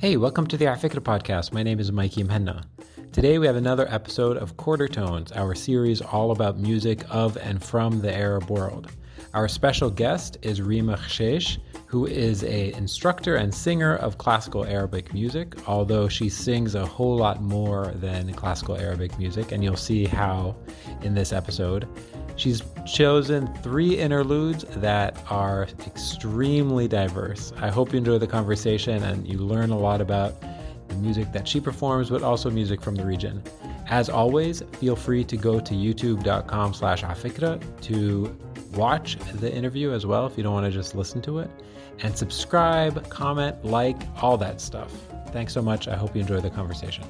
Hey, welcome to the Afikra podcast. My name is Mikey Muhanna. Today we have another episode of Quarter Tones, our series all about music of and from the Arab world. Our special guest is Rima Khcheich, who is a instructor and singer of classical Arabic music, although she sings a whole lot more than classical Arabic music, and you'll see how in this episode. She's chosen three interludes that are extremely diverse. I hope you enjoy the conversation and you learn a lot about the music that she performs, but also music from the region. As always, feel free to go to youtube.com slash afikra to watch the interview as well if you don't want to just listen to it. And subscribe, comment, like, all that stuff. Thanks so much. I hope you enjoy the conversation.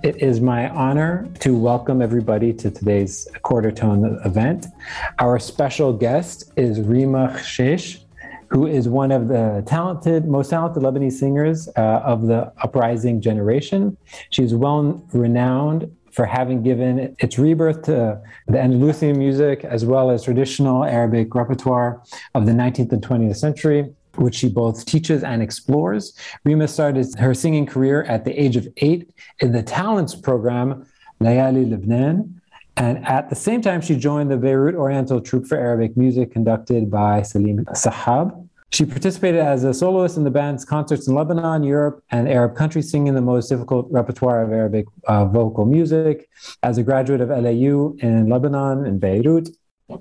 It is my honor to welcome everybody to today's Quarter Tone event. Our special guest is Rima Khcheich, who is one of the talented, most talented Lebanese singers uh, of the uprising generation. She is well renowned for having given its rebirth to the Andalusian music as well as traditional Arabic repertoire of the 19th and 20th century which she both teaches and explores. Rima started her singing career at the age of eight in the Talents program, Layali Lebanon. And at the same time, she joined the Beirut Oriental Troupe for Arabic Music conducted by Salim Sahab. She participated as a soloist in the band's concerts in Lebanon, Europe, and Arab countries, singing the most difficult repertoire of Arabic uh, vocal music. As a graduate of LAU in Lebanon and Beirut,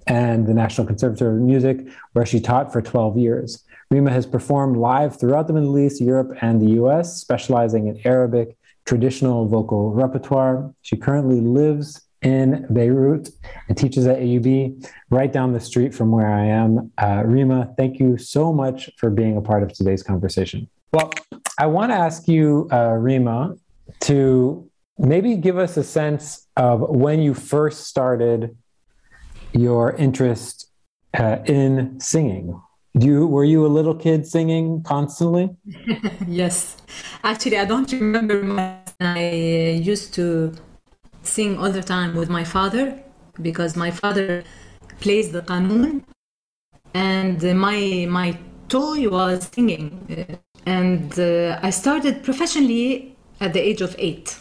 and the National Conservatory of Music, where she taught for 12 years. Rima has performed live throughout the Middle East, Europe, and the US, specializing in Arabic traditional vocal repertoire. She currently lives in Beirut and teaches at AUB right down the street from where I am. Uh, Rima, thank you so much for being a part of today's conversation. Well, I want to ask you, uh, Rima, to maybe give us a sense of when you first started your interest uh, in singing. You were you a little kid singing constantly? yes, actually, I don't remember. My, I uh, used to sing all the time with my father because my father plays the qanun, and uh, my my toy was singing, uh, and uh, I started professionally at the age of eight.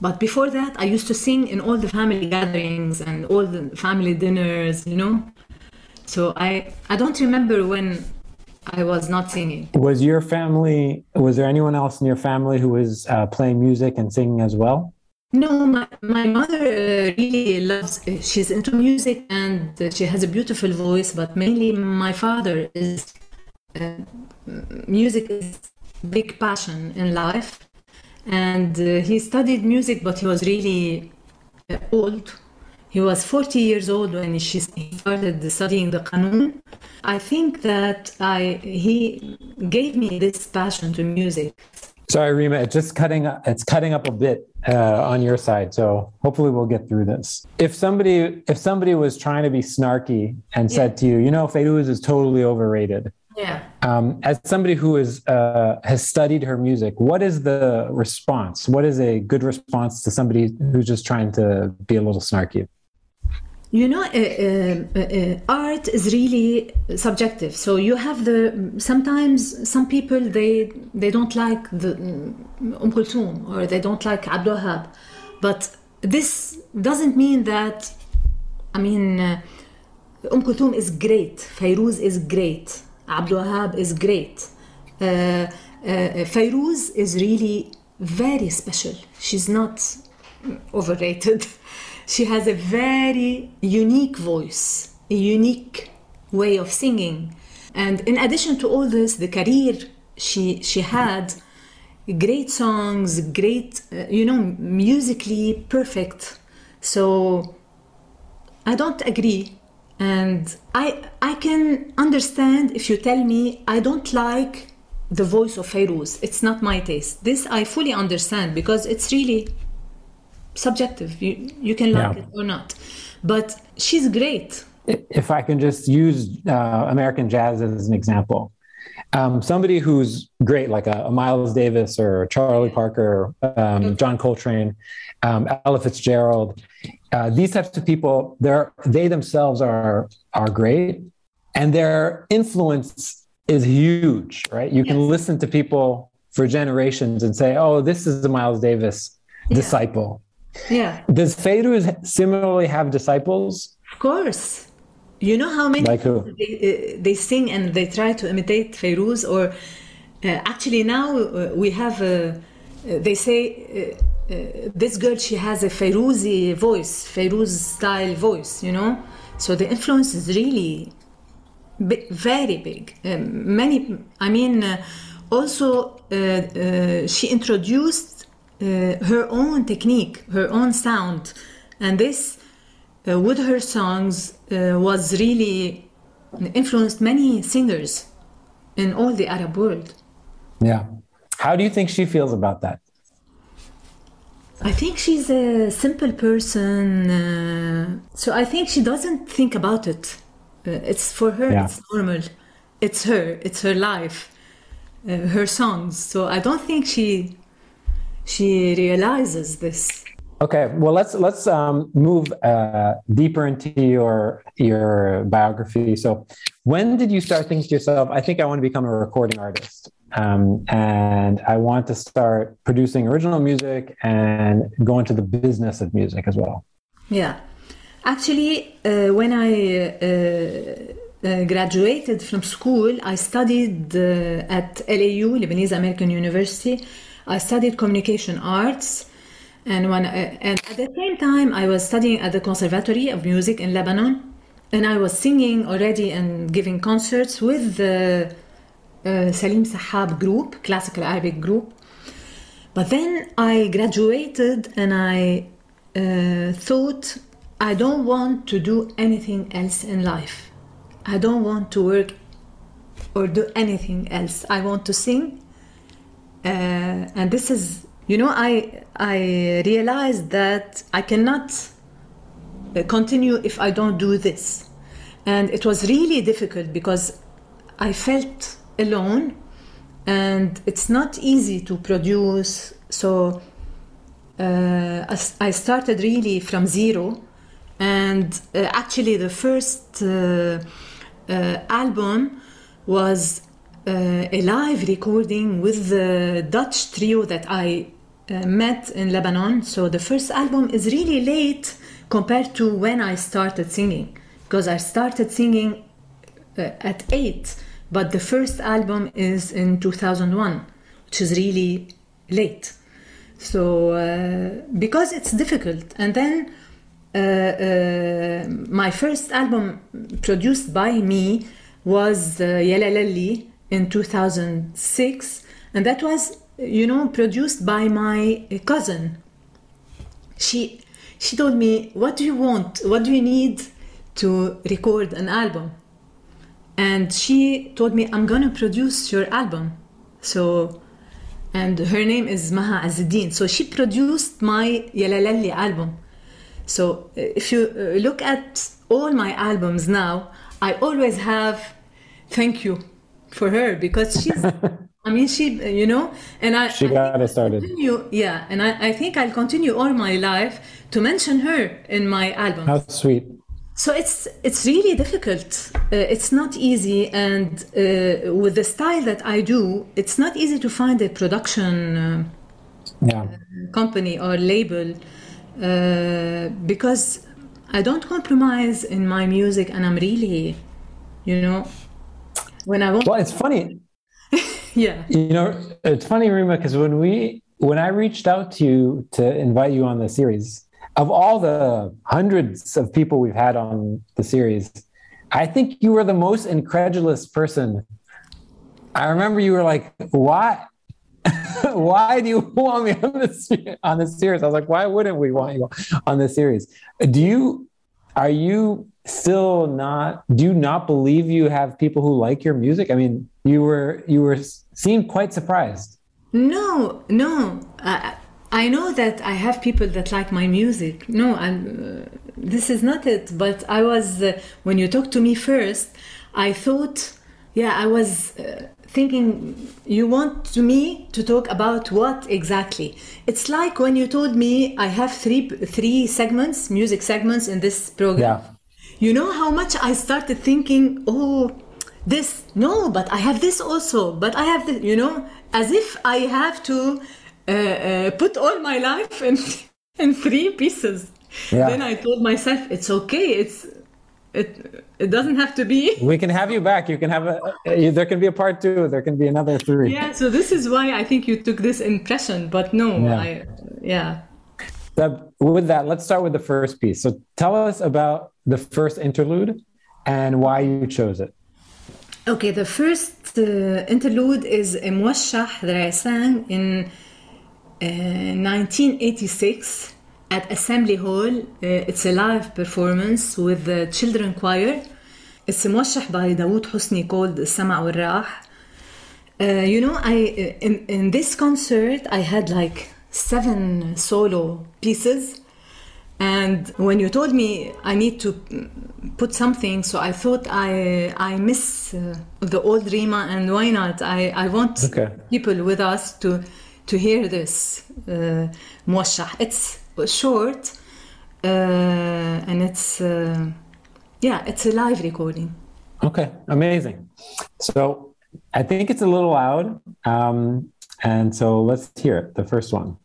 But before that, I used to sing in all the family gatherings and all the family dinners, you know. So I I don't remember when I was not singing. Was your family? Was there anyone else in your family who was uh, playing music and singing as well? No, my, my mother really loves, she's into music and she has a beautiful voice, but mainly my father is, uh, music is big passion in life. And uh, he studied music, but he was really uh, old he was 40 years old when she started studying the Qanun. I think that I he gave me this passion to music. Sorry, Rima, it's just cutting. It's cutting up a bit uh, on your side, so hopefully we'll get through this. If somebody, if somebody was trying to be snarky and yeah. said to you, you know, Fairuz is totally overrated. Yeah. Um, as somebody who is uh, has studied her music, what is the response? What is a good response to somebody who's just trying to be a little snarky? You know uh, uh, uh, art is really subjective. So you have the sometimes some people they they don't like the um kulthum or they don't like abdul wahab but this doesn't mean that i mean uh, um kulthum is great. Fairuz is great. Abdul wahab is great. Uh, uh, is really very special. She's not overrated she has a very unique voice, a unique way of singing. And in addition to all this, the career she she had great songs, great uh, you know musically perfect. So I don't agree and I I can understand if you tell me I don't like the voice of Fairuz. It's not my taste. This I fully understand because it's really subjective. You you can like yeah. it or not, but she's great. If I can just use uh, American jazz as an example, um, somebody who's great, like a, a, Miles Davis or Charlie Parker, um, John Coltrane, um, Ella Fitzgerald, uh, these types of people, they're, they themselves are are great, and their influence is huge, right? You can Yes. listen to people for generations and say, "Oh, this is the Miles Davis disciple." Yeah, Does Fairuz similarly have disciples? of course. You know how many Like who? they, uh, they sing and they try to imitate Fairuz, or uh, actually now uh, we have a. Uh, they say uh, uh, this girl she has a Feiruzi voice, Fairuz style voice. You know, so the influence is really very big. Um, many, I mean, uh, also uh, uh, she introduced her own technique, her own sound, and this uh, with her songs uh, was really influenced many singers in all the Arab world. Yeah. How do you think she feels about that? I think she's a simple person, uh, so I think she doesn't think about it. Uh, it's for her, Yeah. it's normal. It's her, it's her life, uh, her songs. So I don't think she she realizes this. Okay, well let's let's um, move uh, deeper into your your biography. So, when did you start thinking to yourself, "I think I want to become a recording artist, um, and I want to start producing original music and go into the business of music as well"? Yeah, actually, uh, when I uh, uh, graduated from school, I studied uh, at LAU, Lebanese American University. I studied communication arts, and when uh, and at the same time, I was studying at the Conservatory of Music in Lebanon, and I was singing already and giving concerts with the uh, Salim Sahab group, classical Arabic group. But then I graduated and I uh, thought I don't want to do anything else in life. I don't want to work or do anything else. I want to sing. Uh, and this is, you know, I I realized that I cannot uh, continue if I don't do this. And it was really difficult because I felt alone and it's not easy to produce. So uh, I started really from zero. And uh, actually, the first uh, uh, album was uh, a live recording with the Dutch trio that I uh, met in Lebanon. So the first album is really late compared to when I started singing, because I started singing uh, at eight, but the first album is in 2001, which is really late. So uh, because it's difficult, and then uh, uh, my first album produced by me was uh, Yalalalli in 2006, and that was, you know, produced by my cousin. She she told me, "What do you want? What do you need to record an album?" And she told me, "I'm gonna produce your album." So and her name is Maha Azzuddin. So she produced my Yalalalli album. So uh, if you uh, look at all my albums now, I always have thank you for her because she's, I mean, she, you know, and I, She I got think it started. Continue, yeah, and I, I think I'll continue all my life to mention her in my album. How sweet. So it's it's really difficult. Uh, it's not easy, and uh, with the style that I do, it's not easy to find a production uh, Yeah. company or label uh, because I don't compromise in my music, and I'm really, you know, when I want, Well, it's funny. yeah, You know, it's funny, Rima, because when we when I reached out to you to invite you on the series, of all the hundreds of people we've had on the series, I think you were the most incredulous person. I remember you were like, "Why? why do you want me on this on this series?" I was like, "Why wouldn't we want you on this series?" Do you? Are you still not? Do you not believe you have people who like your music? I mean, you were you were seemed quite surprised. No, no. I, I know that I have people that like my music. No, I'm, uh, this is not it. But I was, uh, when you talked to me first, I thought, yeah, I was uh, thinking, you want to me to talk about what exactly? It's like when you told me I have three three segments, music segments in this program. Yeah. You know how much I started thinking, oh, this no but i have this also but i have the you know as if i have to uh, uh, put all my life in in three pieces Yeah. then i told myself it's okay it's it it doesn't have to be We can have you back. You can have a. uh, There can be a part two. There can be another three. yeah so this is why i think you took this impression but no Yeah. i yeah That, with that, let's start with the first piece. So tell us about the first interlude and why you chose it. Okay, the first uh, interlude is a Muwashah that I sang in uh, 1986 at Assembly Hall. Uh, it's a live performance with the children choir. It's a Muwashah by Dawood Hosni called Sama wal Rah. Uh, you know, I in, in this concert I had like seven solo pieces. And when you told me I need to put something, so I thought I I miss uh, the old Rima, and why not? I, I want okay. people with us to to hear this uh, It's short, uh, and it's uh, yeah, it's a live recording. Okay, amazing. So I think it's a little loud, um, and so let's hear it. The first one.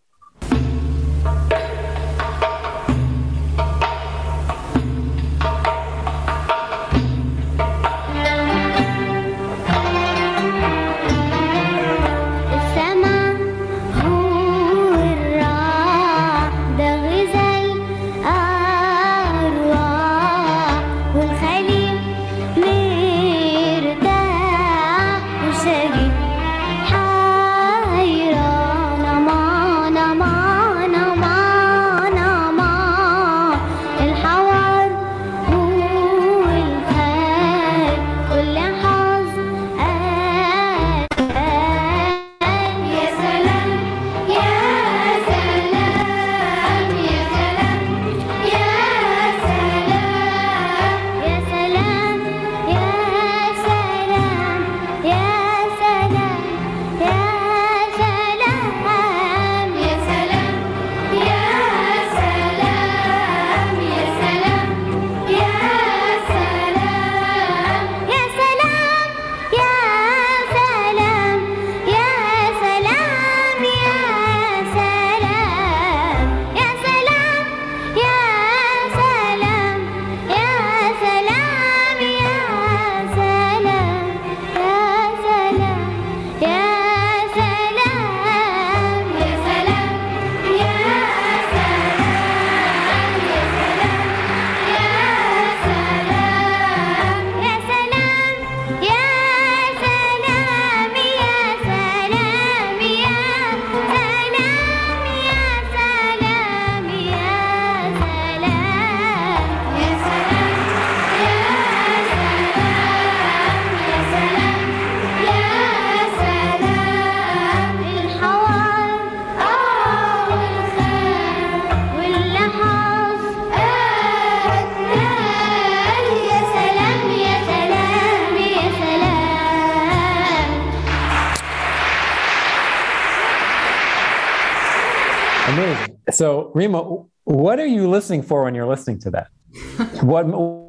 So, Rima, what are you listening for when you're listening to that? what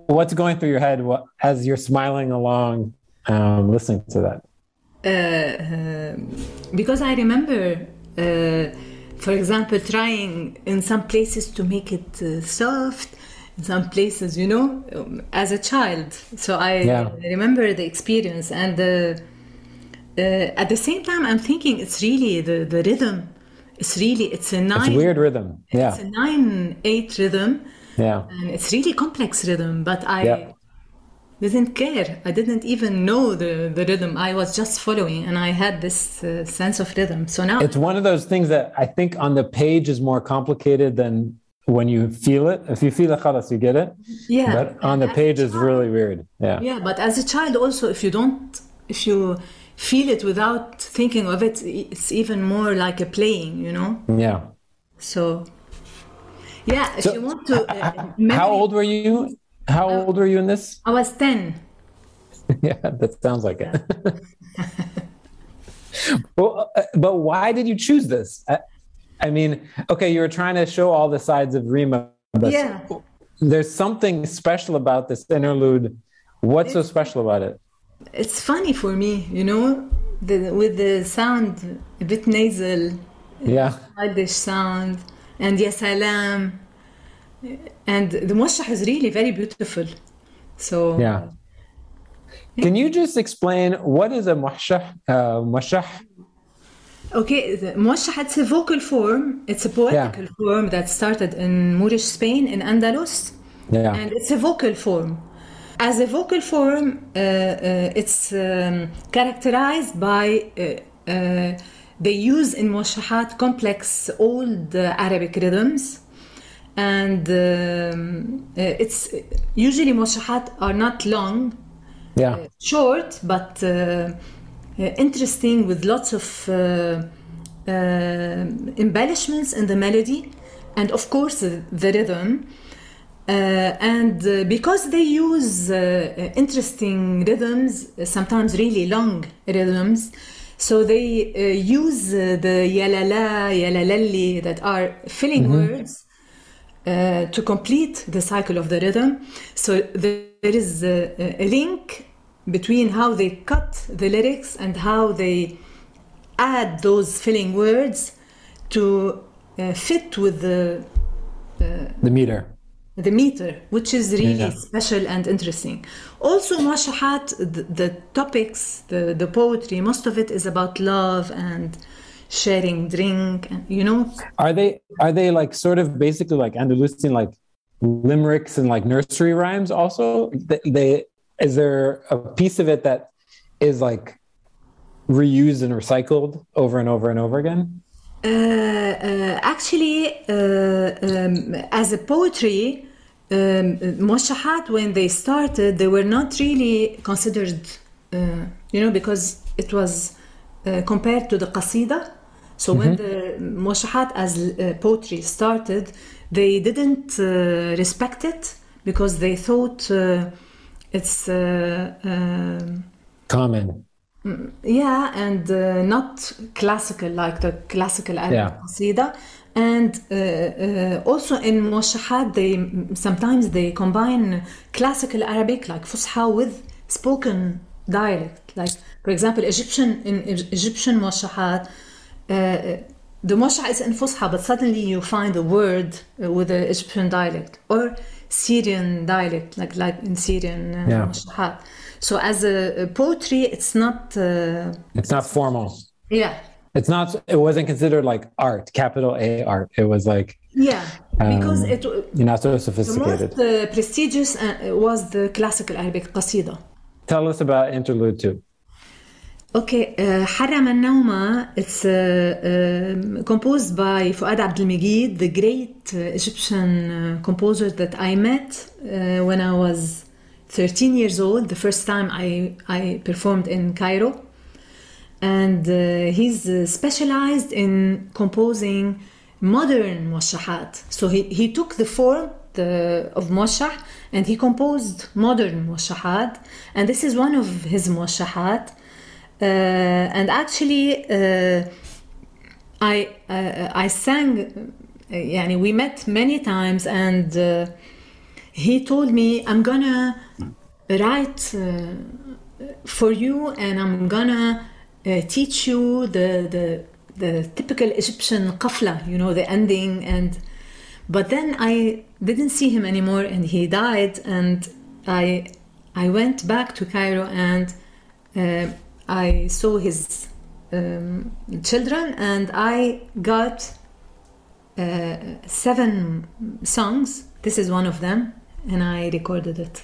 What's going through your head as you're smiling along, um, listening to that? uh, because I remember, uh, for example, trying in some places to make it uh, soft, in some places, you know, um, as a child. So I Yeah. remember the experience, and uh, uh, at the same time, I'm thinking it's really the the rhythm. It's really it's a It's nine. weird rhythm. Yeah. It's a nine eight rhythm, Yeah. and it's really complex rhythm. But I Yeah. didn't care. I didn't even know the, the rhythm. I was just following, and I had this uh, sense of rhythm. So now, It's one of those things that I think on the page is more complicated than when you feel it. If you feel it, khalas, you get it. yeah. But on the As a page is really weird. Yeah. Yeah, but as a child, also, if you don't, if you feel it without thinking of it, it's even more like a playing, you know. Yeah. So, yeah, if So, you want to, uh, How old were you? How old were you in this? I was ten. yeah, that sounds like it. well, uh, but why did you choose this? I, I mean, okay, you were trying to show all the sides of Rima, but Yeah. there's something special about this interlude. What's so special about it? It's funny for me, you know, the, with the sound a bit nasal, Yeah. childish sound, and Ya Salam. And the Moshah is really very beautiful. So, Yeah. Can you just explain what is a muwashah? Uh, muwashah? Okay, the Moshah, it's a vocal form. It's a poetical form that started in Moorish Spain, in Andalus. Yeah. and it's a vocal form. As a vocal form, uh, uh, it's um, characterized by uh, uh, they use in Moshahat complex old uh, Arabic rhythms, and um, uh, it's usually Moshahat are not long, yeah. short, but uh, uh, interesting with lots of uh, uh, embellishments in the melody, and of course the, the rhythm. Uh, and uh, because they use uh, interesting rhythms, sometimes really long rhythms, so they uh, use uh, the yalala, yalalalli that are filling words uh, to complete the cycle of the rhythm. So there is a, a link between how they cut the lyrics and how they add those filling words to uh, fit with the The meter. The meter, which is really Yeah. special and interesting. Also, Mashahat, the, the topics, the, the poetry, most of it is about love and sharing drink, and you know, Are they are they like sort of basically like Andalusian like limericks and like nursery rhymes also? They, they is there a piece of it that is like reused and recycled over and over and over again? Uh, uh, actually, uh, um, as a poetry, um, Moshahat, when they started, they were not really considered, uh, you know, because it was uh, compared to the Qasida. So when the Moshahat as uh, poetry started, they didn't uh, respect it because they thought uh, it's. Uh, um Common. yeah, and uh, not classical like the classical Arabic Yeah. qasida. And uh, uh, also in Moshahat, they sometimes they combine classical Arabic like Fusha with spoken dialect. Like for example, Egyptian in Egyptian Moshahat, uh, the Mosha is in Fusha, but suddenly you find a word uh, with the Egyptian dialect or Syrian dialect, like like in Syrian uh, Yeah. Moshahat. So as a, a poetry, it's not. Uh, It's not formal. yeah, It's not. It wasn't considered like art, capital A art. It was like yeah, because Um, it you're not so the sophisticated. most uh, prestigious uh, was the classical Arabic qasida. Tell us about interlude two. Okay, uh, حرم النوم it's uh, um, composed by Fuad Abdelmegid, the great uh, Egyptian uh, composer that I met uh, when I was 13 years old, the first time I, I performed in Cairo. and uh, he's uh, specialized in composing modern washahat. So he, he took the form the, of moshah and he composed modern washahat, and this is one of his washahat. Uh, and actually, uh, I uh, I sang, uh, yani we met many times, and he told me I'm gonna write for you, and I'm gonna uh, teach you the the the typical Egyptian qafla, you know, the ending. And but then I didn't see him anymore, and he died, and I I went back to Cairo and. Uh, I saw his um, children and I got uh, seven songs. This is one of them, and I recorded it.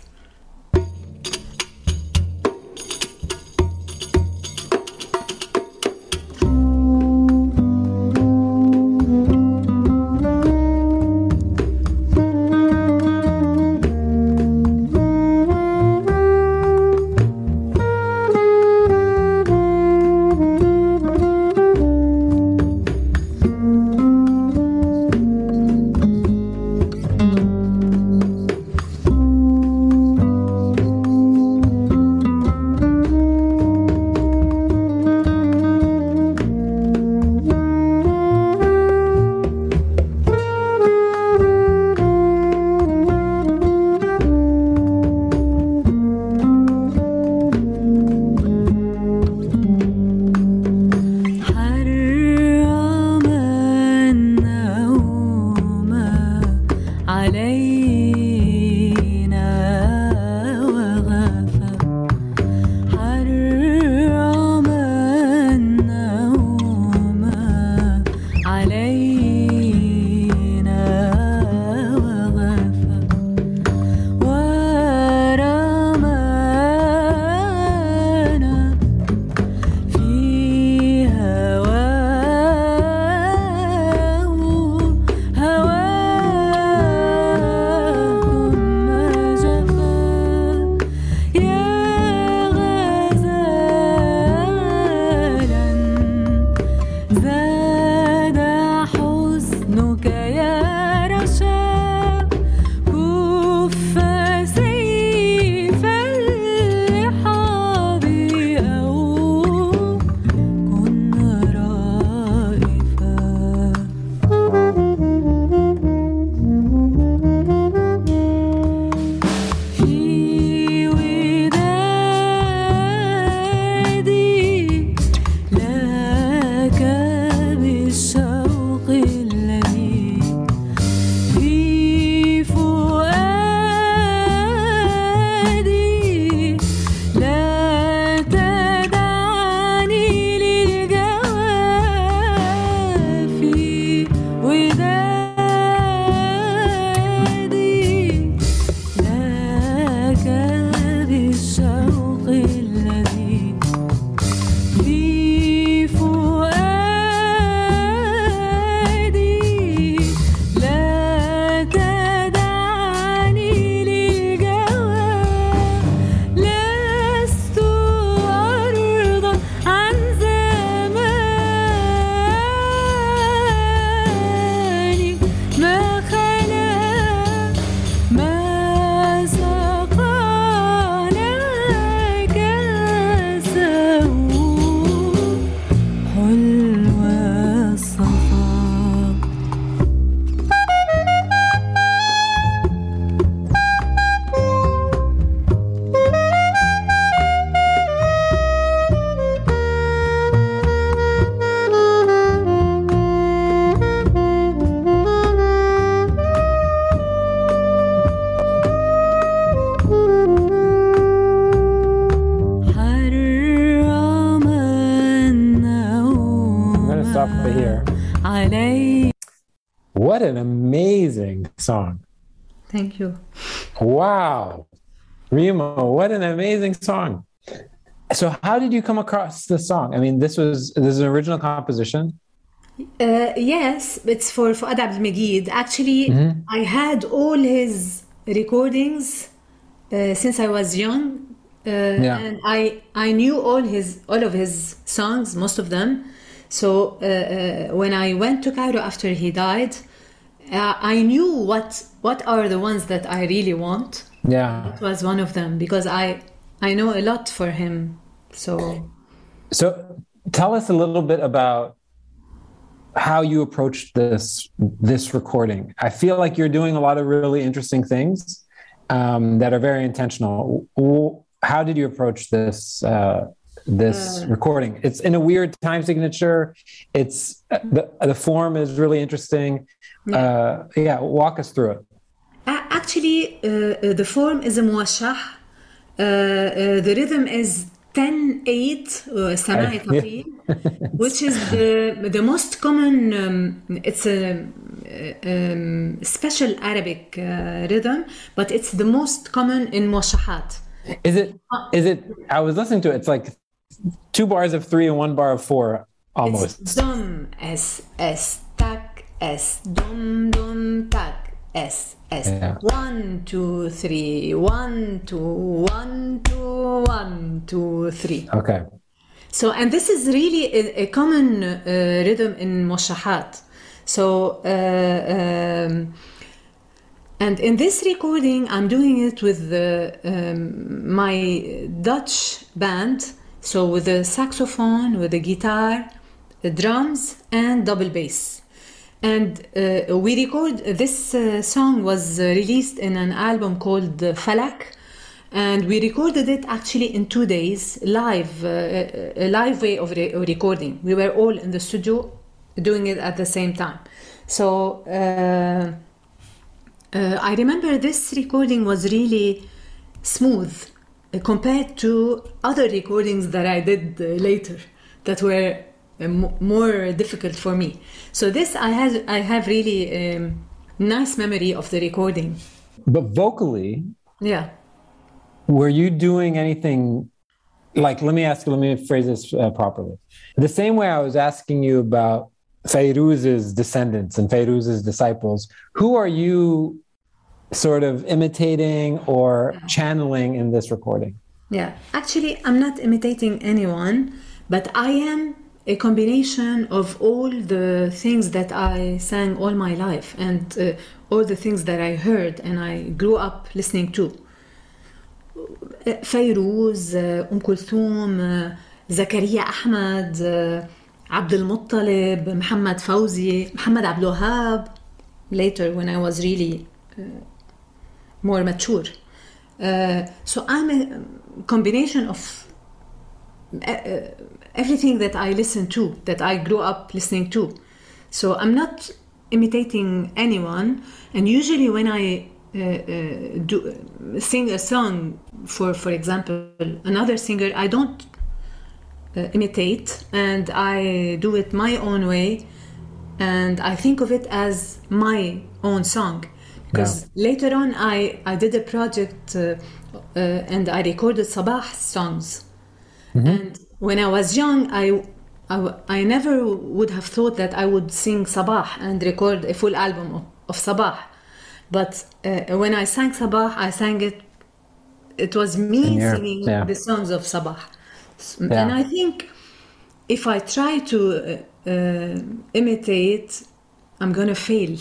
Thank you. Wow. Rima, what an amazing song. So how did you come across this song? I mean, this was this is an original composition. Uh, yes, it's for Fuad Abdel Megid. Actually, I had all his recordings uh, since I was young, uh, and I I knew all his all of his songs, most of them. So uh, uh, when I went to Cairo after he died, uh, I knew what what are the ones that I really want. Yeah. It was one of them because I I know a lot for him. So So tell us a little bit about how you approached this this recording. I feel like you're doing a lot of really interesting things um, that are very intentional. How did you approach this uh, this recording? It's in a weird time signature. It's uh, the the form is really interesting yeah, uh, yeah walk us through it. Actually, uh, uh, the form is a muwashah. Uh, uh, the rhythm is 10 8 uh, سماعي which is the, the most common um, it's a um, special Arabic rhythm but it's the most common in muwashahat is it is it I was listening to it it's like two bars of 3 and one bar of 4 almost it's dumb as as S dum dum tac S S Yeah. one two three one two one two one two three. Okay. So and this is really a, a common uh, rhythm in Moshahat. So uh, um, and in this recording, I'm doing it with the, um, my Dutch band. So with the saxophone, with the guitar, the drums, and double bass. And uh, we record this uh, song was uh, released in an album called uh, Falak, and we recorded it actually in two days, live, uh, a live way of re- recording. We were all in the studio doing it at the same time. So. Uh, uh, I remember this recording was really smooth uh, compared to other recordings that I did uh, later that were uh, more difficult for me. So this I have I have really um, nice memory of the recording. But vocally, Yeah. were you doing anything? Like, let me ask. Let me phrase this uh, properly. The same way I was asking you about Fairuz's descendants and Fairuz's disciples. Who are you sort of imitating or channeling in this recording? Yeah, actually, I'm not imitating anyone, but I am a combination of all the things that I sang all my life and uh, all the things that I heard and I grew up listening to. Uh, فيروز uh, أم كلثوم uh, زكريا أحمد uh, عبد المطلب محمد فوزي محمد عبد الوهاب later when I was really uh, more mature uh, so I'm a combination of uh, uh, everything that I listen to, that I grew up listening to. So I'm not imitating anyone. And usually when I uh, uh, do sing a song for, for example, another singer, I don't uh, imitate, and I do it my own way, and I think of it as my own song. Because later on, I, I did a project uh, uh, and I recorded Sabah songs. And when I was young, I, I, I never would have thought that I would sing Sabah and record a full album of, of Sabah. But uh, when I sang Sabah, I sang it, it was me singing yeah. the songs of Sabah. Yeah. And I think if I try to uh, uh, imitate, I'm gonna fail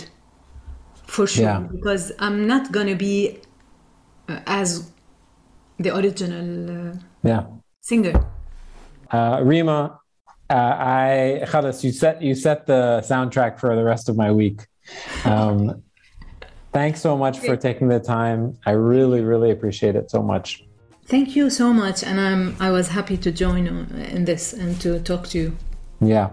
for sure Yeah. because I'm not gonna be uh, as the original uh, Yeah. singer. Uh, Rima, uh, I Khalas, you set you set the soundtrack for the rest of my week. Um, thanks so much for taking the time. I really, really appreciate it so much. Thank you so much, and I'm I was happy to join in this and to talk to you. Yeah.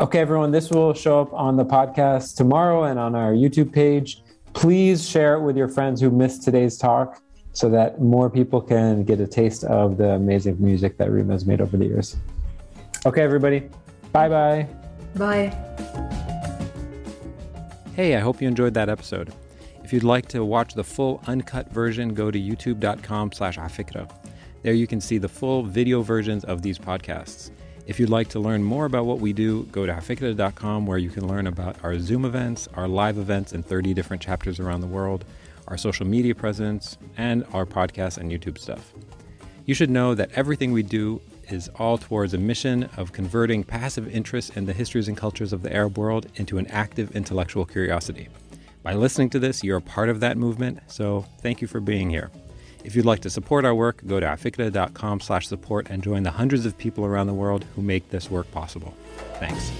Okay, everyone, this will show up on the podcast tomorrow and on our YouTube page. Please share it with your friends who missed today's talk so that more people can get a taste of the amazing music that Rima has made over the years. Okay, everybody. Bye bye. Bye. Hey, I hope you enjoyed that episode. If you'd like to watch the full uncut version, go to youtube.com slash afikra. There you can see the full video versions of these podcasts. If you'd like to learn more about what we do, go to afikra.com where you can learn about our Zoom events, our live events in 30 different chapters around the world, our social media presence, and our podcast and YouTube stuff. You should know that everything we do is all towards a mission of converting passive interest in the histories and cultures of the Arab world into an active intellectual curiosity. By listening to this, you're a part of that movement, so thank you for being here. If you'd like to support our work, go to afikra.com slash support and join the hundreds of people around the world who make this work possible. Thanks.